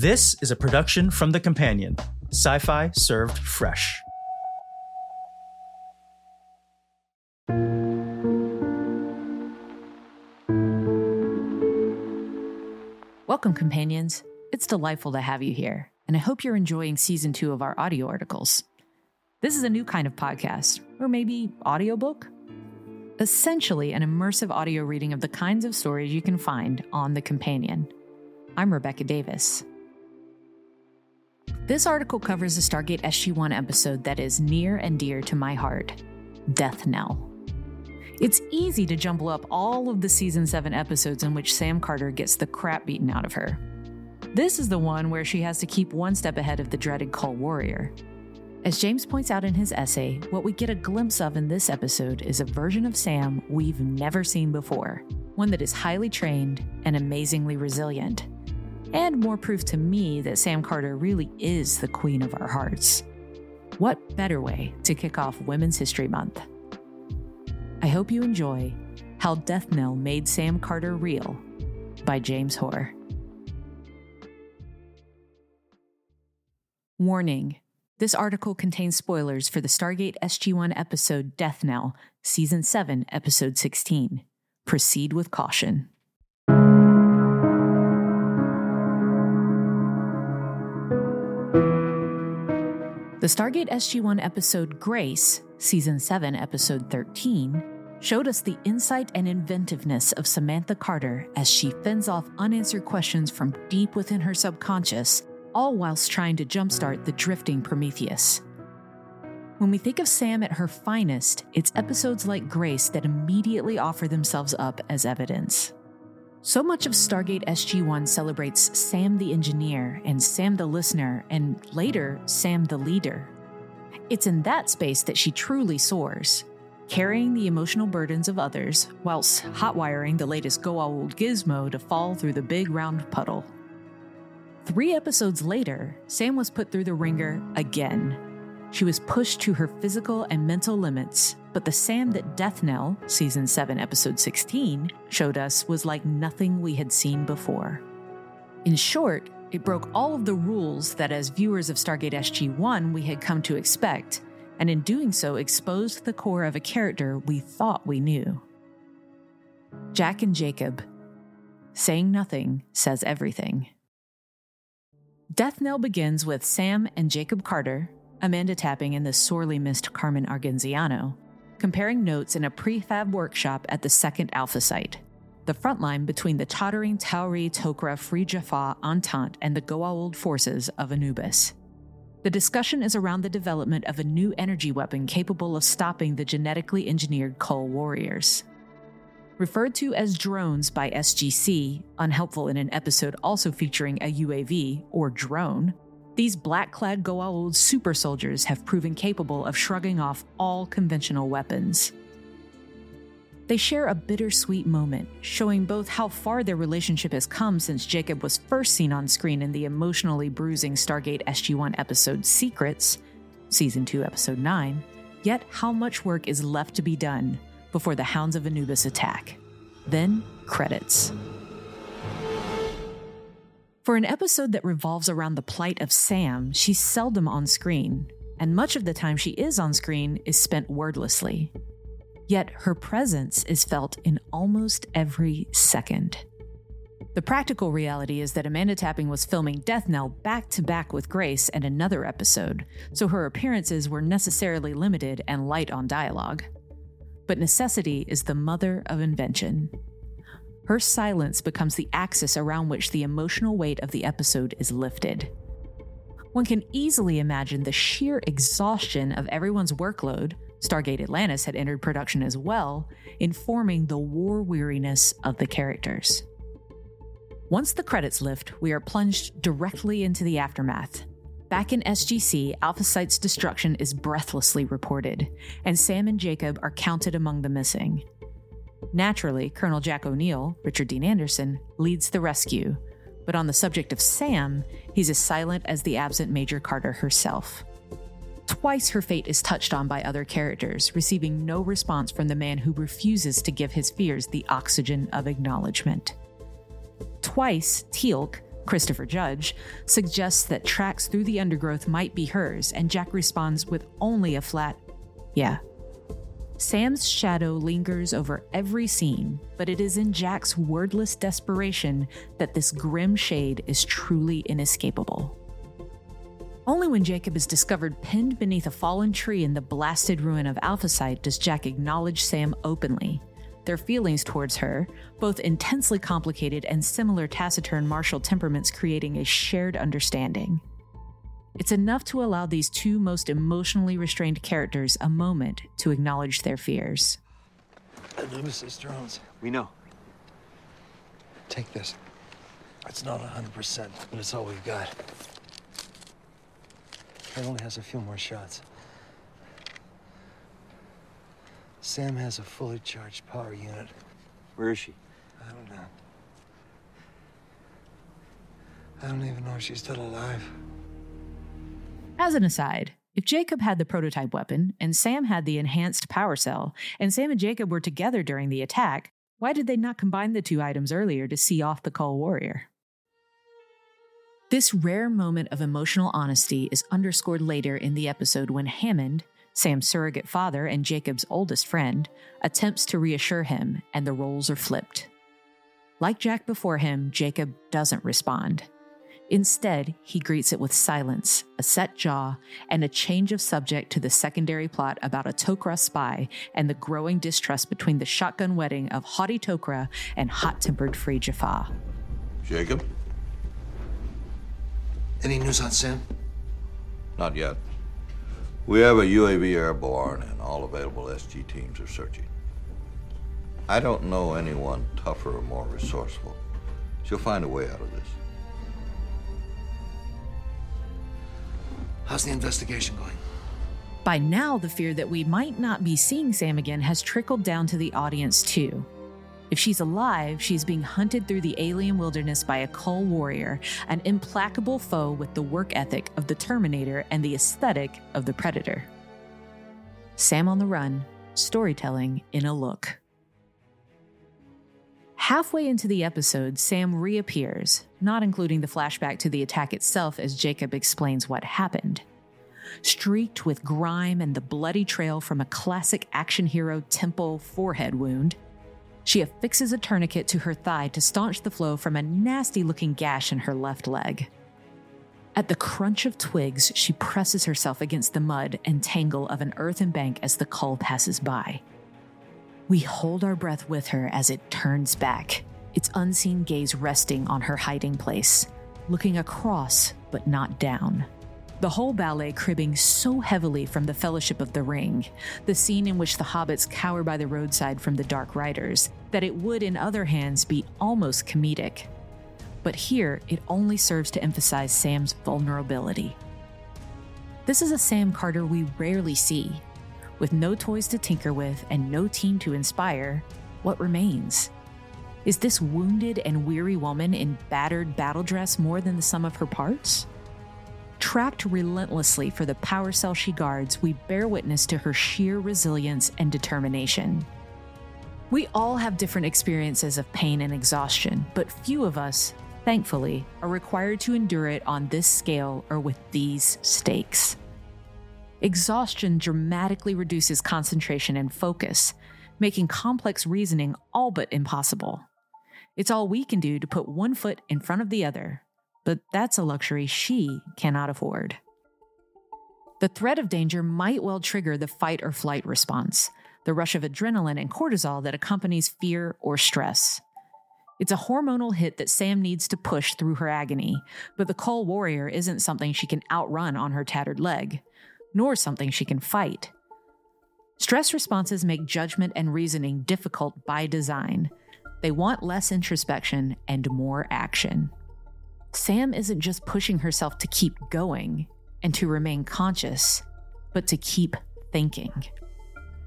This is a production from The Companion, sci fi served fresh. Welcome, companions. It's delightful to have you here, and I hope you're enjoying season two of our audio articles. This is a new kind of podcast, or maybe audiobook? Essentially, an immersive audio reading of the kinds of stories you can find on The Companion. I'm Rebecca Davis. This article covers a Stargate SG 1 episode that is near and dear to my heart Death Knell. It's easy to jumble up all of the season 7 episodes in which Sam Carter gets the crap beaten out of her. This is the one where she has to keep one step ahead of the dreaded Kull Warrior. As James points out in his essay, what we get a glimpse of in this episode is a version of Sam we've never seen before, one that is highly trained and amazingly resilient. And more proof to me that Sam Carter really is the queen of our hearts. What better way to kick off Women's History Month? I hope you enjoy How Death Knell Made Sam Carter Real by James Hoare. Warning this article contains spoilers for the Stargate SG 1 episode Death Knell, Season 7, Episode 16. Proceed with caution. The Stargate SG 1 episode Grace, Season 7, Episode 13, showed us the insight and inventiveness of Samantha Carter as she fends off unanswered questions from deep within her subconscious, all whilst trying to jumpstart the drifting Prometheus. When we think of Sam at her finest, it's episodes like Grace that immediately offer themselves up as evidence. So much of Stargate SG 1 celebrates Sam the engineer and Sam the listener, and later, Sam the leader. It's in that space that she truly soars, carrying the emotional burdens of others whilst hotwiring the latest Goa'uld gizmo to fall through the big round puddle. Three episodes later, Sam was put through the ringer again. She was pushed to her physical and mental limits, but the Sam that Death Knell, season 7, episode 16, showed us was like nothing we had seen before. In short, it broke all of the rules that, as viewers of Stargate SG 1, we had come to expect, and in doing so, exposed the core of a character we thought we knew. Jack and Jacob. Saying nothing says everything. Death Knell begins with Sam and Jacob Carter, Amanda Tapping and the sorely missed Carmen Argenziano, comparing notes in a prefab workshop at the second Alpha site, the front line between the tottering Tau'ri Tok'ra Free Jaffa Entente and the Goa'uld forces of Anubis. The discussion is around the development of a new energy weapon capable of stopping the genetically engineered Kull warriors. Referred to as drones by SGC, unhelpful in an episode also featuring a UAV, or drone, these black clad Goa'uld super soldiers have proven capable of shrugging off all conventional weapons. They share a bittersweet moment, showing both how far their relationship has come since Jacob was first seen on screen in the emotionally bruising Stargate SG 1 episode Secrets, Season 2, Episode 9, yet how much work is left to be done before the Hounds of Anubis attack. Then, credits. For an episode that revolves around the plight of Sam, she's seldom on screen, and much of the time she is on screen is spent wordlessly. Yet her presence is felt in almost every second. The practical reality is that Amanda Tapping was filming Death Knell back to back with Grace and another episode, so her appearances were necessarily limited and light on dialogue but necessity is the mother of invention. Her silence becomes the axis around which the emotional weight of the episode is lifted. One can easily imagine the sheer exhaustion of everyone's workload, Stargate Atlantis had entered production as well, informing the war weariness of the characters. Once the credits lift, we are plunged directly into the aftermath, Back in SGC, Alpha Site's destruction is breathlessly reported, and Sam and Jacob are counted among the missing. Naturally, Colonel Jack O'Neill, Richard Dean Anderson, leads the rescue, but on the subject of Sam, he's as silent as the absent Major Carter herself. Twice her fate is touched on by other characters, receiving no response from the man who refuses to give his fears the oxygen of acknowledgement. Twice, Teal'c, Christopher Judge, suggests that tracks through the undergrowth might be hers, and Jack responds with only a flat, yeah. Sam's shadow lingers over every scene, but it is in Jack's wordless desperation that this grim shade is truly inescapable. Only when Jacob is discovered pinned beneath a fallen tree in the blasted ruin of Alphasite does Jack acknowledge Sam openly. Their feelings towards her, both intensely complicated and similar taciturn martial temperaments, creating a shared understanding. It's enough to allow these two most emotionally restrained characters a moment to acknowledge their fears. Nemesis drones. We know. Take this. It's not 100%, but it's all we've got. It only has a few more shots. Sam has a fully charged power unit. Where is she? I don't know. I don't even know if she's still alive. As an aside, if Jacob had the prototype weapon and Sam had the enhanced power cell, and Sam and Jacob were together during the attack, why did they not combine the two items earlier to see off the Kull Warrior? This rare moment of emotional honesty is underscored later in the episode when Hammond, Sam's surrogate father and Jacob's oldest friend, attempts to reassure him, and the roles are flipped. Like Jack before him, Jacob doesn't respond. Instead, he greets it with silence, a set jaw, and a change of subject to the secondary plot about a Tok'ra spy and the growing distrust between the shotgun wedding of haughty Tok'ra and hot tempered Free Jaffa. Jacob? Any news on Sam? Not yet. We have a UAV airborne, and all available SG teams are searching. I don't know anyone tougher or more resourceful. She'll find a way out of this. How's the investigation going? By now, the fear that we might not be seeing Sam again has trickled down to the audience too. If she's alive, she's being hunted through the alien wilderness by a Kull warrior, an implacable foe with the work ethic of the Terminator and the aesthetic of the Predator. Sam on the Run, storytelling in a look. Halfway into the episode, Sam reappears, not including the flashback to the attack itself as Jacob explains what happened. Streaked with grime and the bloody trail from a classic action hero temple forehead wound, she affixes a tourniquet to her thigh to staunch the flow from a nasty looking gash in her left leg. At the crunch of twigs, she presses herself against the mud and tangle of an earthen bank as the Kull passes by. We hold our breath with her as it turns back, its unseen gaze resting on her hiding place, looking across but not down. The whole ballet cribbing so heavily from the Fellowship of the Ring, the scene in which the hobbits cower by the roadside from the Dark Riders, that it would in other hands be almost comedic. But here, it only serves to emphasize Sam's vulnerability. This is a Sam Carter we rarely see, with no toys to tinker with and no team to inspire, what remains? Is this wounded and weary woman in battered battle dress more than the sum of her parts? Tracked relentlessly for the power cell she guards, we bear witness to her sheer resilience and determination. We all have different experiences of pain and exhaustion, but few of us, thankfully, are required to endure it on this scale or with these stakes. Exhaustion dramatically reduces concentration and focus, making complex reasoning all but impossible. It's all we can do to put one foot in front of the other, but that's a luxury she cannot afford. The threat of danger might well trigger the fight or flight response, the rush of adrenaline and cortisol that accompanies fear or stress. It's a hormonal hit that Sam needs to push through her agony, but the Kull Warrior isn't something she can outrun on her tattered leg nor something she can fight. Stress responses make judgment and reasoning difficult by design. They want less introspection and more action. Sam isn't just pushing herself to keep going and to remain conscious, but to keep thinking.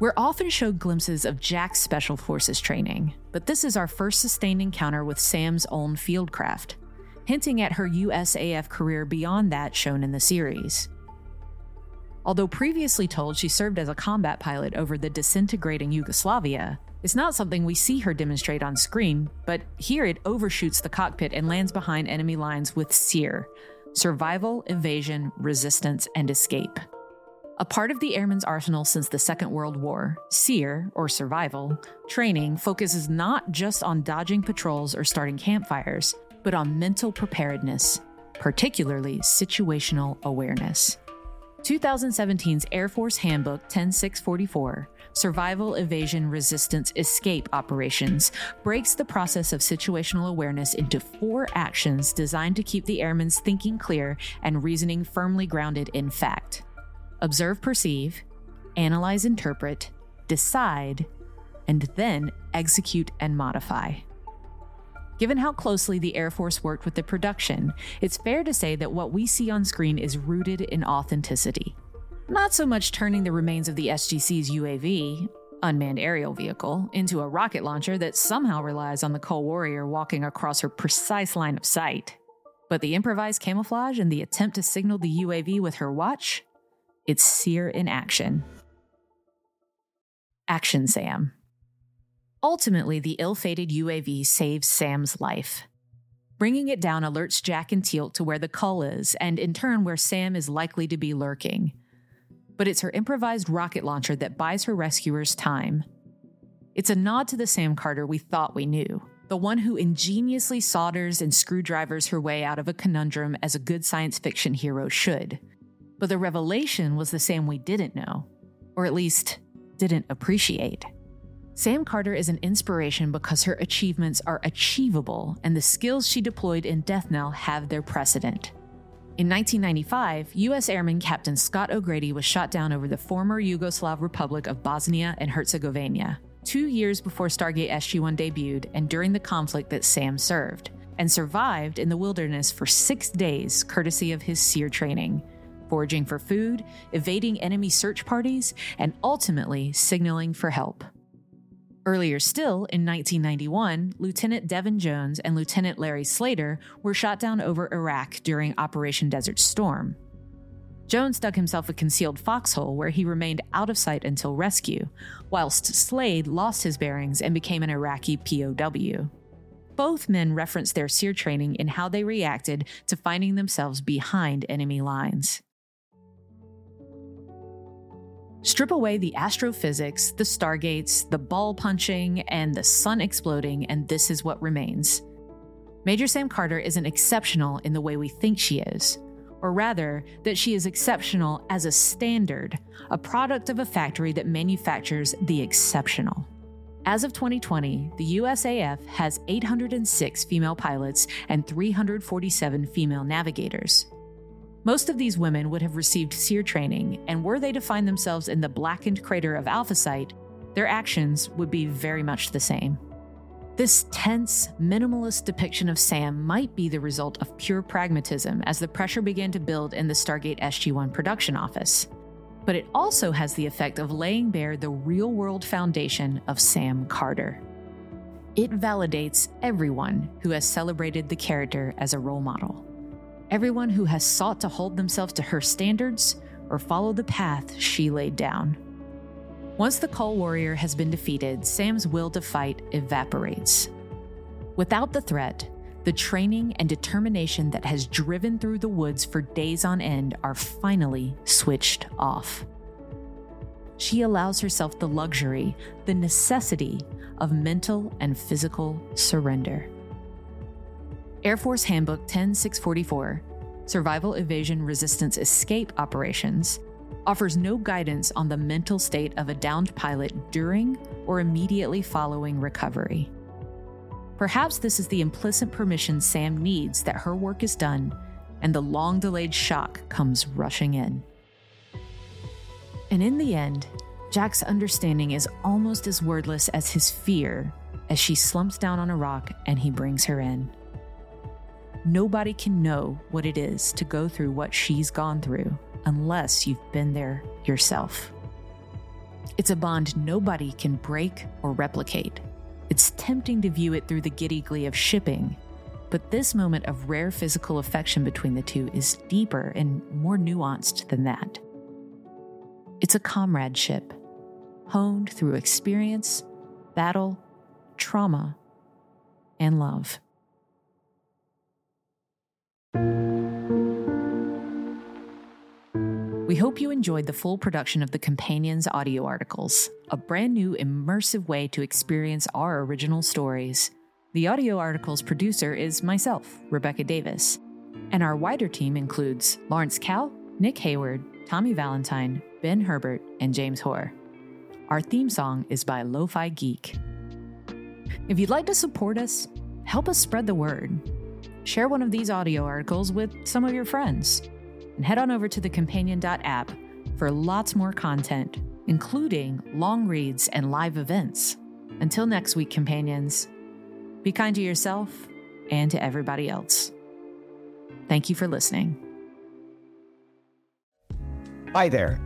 We're often showed glimpses of Jack's Special Forces training, but this is our first sustained encounter with Sam's own fieldcraft, hinting at her USAF career beyond that shown in the series. Although previously told she served as a combat pilot over the disintegrating Yugoslavia, It's not something we see her demonstrate on screen, but here it overshoots the cockpit and lands behind enemy lines with SERE survival, evasion, resistance, and escape. A part of the airman's arsenal since the Second World War, SERE, or survival, training focuses not just on dodging patrols or starting campfires, but on mental preparedness, particularly situational awareness. 2017's Air Force Handbook 10644, Survival, Evasion, Resistance, Escape Operations, breaks the process of situational awareness into four actions designed to keep the airman's thinking clear and reasoning firmly grounded in fact observe, perceive, analyze, interpret, decide, and then execute and modify. Given how closely the Air Force worked with the production, it's fair to say that what we see on screen is rooted in authenticity. Not so much turning the remains of the SGC's UAV, unmanned aerial vehicle, into a rocket launcher that somehow relies on the Kull Warrior walking across her precise line of sight. But the improvised camouflage and the attempt to signal the UAV with her watch it's SERE in action. Action Sam. Ultimately, the ill fated UAV saves Sam's life. Bringing it down alerts Jack and Teal'c to where the Kull is, and in turn, where Sam is likely to be lurking. But it's her improvised rocket launcher that buys her rescuers time. It's a nod to the Sam Carter we thought we knew, the one who ingeniously solders and screwdrivers her way out of a conundrum as a good science fiction hero should. But the revelation was the Sam we didn't know, or at least didn't appreciate. Sam Carter is an inspiration because her achievements are achievable and the skills she deployed in Death Knell have their precedent. In 1995, U.S. Airman Captain Scott O'Grady was shot down over the former Yugoslav Republic of Bosnia and Herzegovina, two years before Stargate SG 1 debuted and during the conflict that Sam served, and survived in the wilderness for six days courtesy of his SERE training, foraging for food, evading enemy search parties, and ultimately signaling for help. Earlier still, in 1991, Lieutenant Devon Jones and Lieutenant Larry Slater were shot down over Iraq during Operation Desert Storm. Jones dug himself a concealed foxhole where he remained out of sight until rescue, whilst Slade lost his bearings and became an Iraqi POW. Both men referenced their SERE training in how they reacted to finding themselves behind enemy lines. Strip away the astrophysics, the stargates, the ball punching, and the sun exploding, and this is what remains. Major Sam Carter isn't exceptional in the way we think she is, or rather, that she is exceptional as a standard, a product of a factory that manufactures the exceptional. As of 2020, the USAF has 806 female pilots and 347 female navigators. Most of these women would have received SERE training, and were they to find themselves in the blackened crater of Alpha Site, their actions would be very much the same. This tense, minimalist depiction of Sam might be the result of pure pragmatism as the pressure began to build in the Stargate SG 1 production office. But it also has the effect of laying bare the real world foundation of Sam Carter. It validates everyone who has celebrated the character as a role model everyone who has sought to hold themselves to her standards or follow the path she laid down. Once the Kull Warrior has been defeated, Sam's will to fight evaporates. Without the threat, the training and determination that has driven through the woods for days on end are finally switched off. She allows herself the luxury, the necessity of mental and physical surrender. Air Force Handbook 10644, Survival Evasion Resistance Escape Operations, offers no guidance on the mental state of a downed pilot during or immediately following recovery. Perhaps this is the implicit permission Sam needs that her work is done and the long delayed shock comes rushing in. And in the end, Jack's understanding is almost as wordless as his fear as she slumps down on a rock and he brings her in. Nobody can know what it is to go through what she's gone through unless you've been there yourself. It's a bond nobody can break or replicate. It's tempting to view it through the giddy glee of shipping, but this moment of rare physical affection between the two is deeper and more nuanced than that. It's a comradeship, honed through experience, battle, trauma, and love. We hope you enjoyed the full production of the Companions audio articles, a brand new immersive way to experience our original stories. The audio articles producer is myself, Rebecca Davis, and our wider team includes Lawrence Kao, Nick Hayward, Tommy Valentine, Ben Herbert, and James Hoare. Our theme song is by Lo-Fi Geek. If you'd like to support us, help us spread the word. Share one of these audio articles with some of your friends and head on over to the companion.app for lots more content, including long reads and live events. Until next week, companions, be kind to yourself and to everybody else. Thank you for listening. Hi there.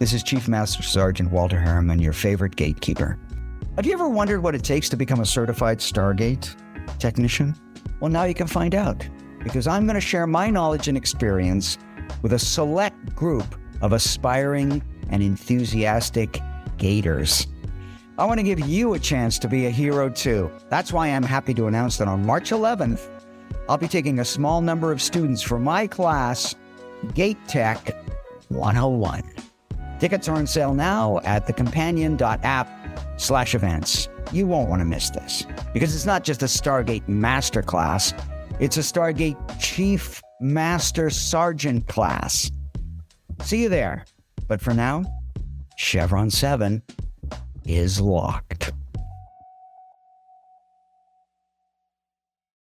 This is Chief Master Sergeant Walter Harriman, your favorite gatekeeper. Have you ever wondered what it takes to become a certified Stargate technician? Well, now you can find out because I'm going to share my knowledge and experience with a select group of aspiring and enthusiastic gators. I want to give you a chance to be a hero too. That's why I'm happy to announce that on March 11th, I'll be taking a small number of students from my class, Gate Tech 101. Tickets are on sale now at thecompanion.app slash events. You won't want to miss this because it's not just a Stargate Masterclass, it's a Stargate Chief Master Sergeant class. See you there. But for now, Chevron 7 is locked.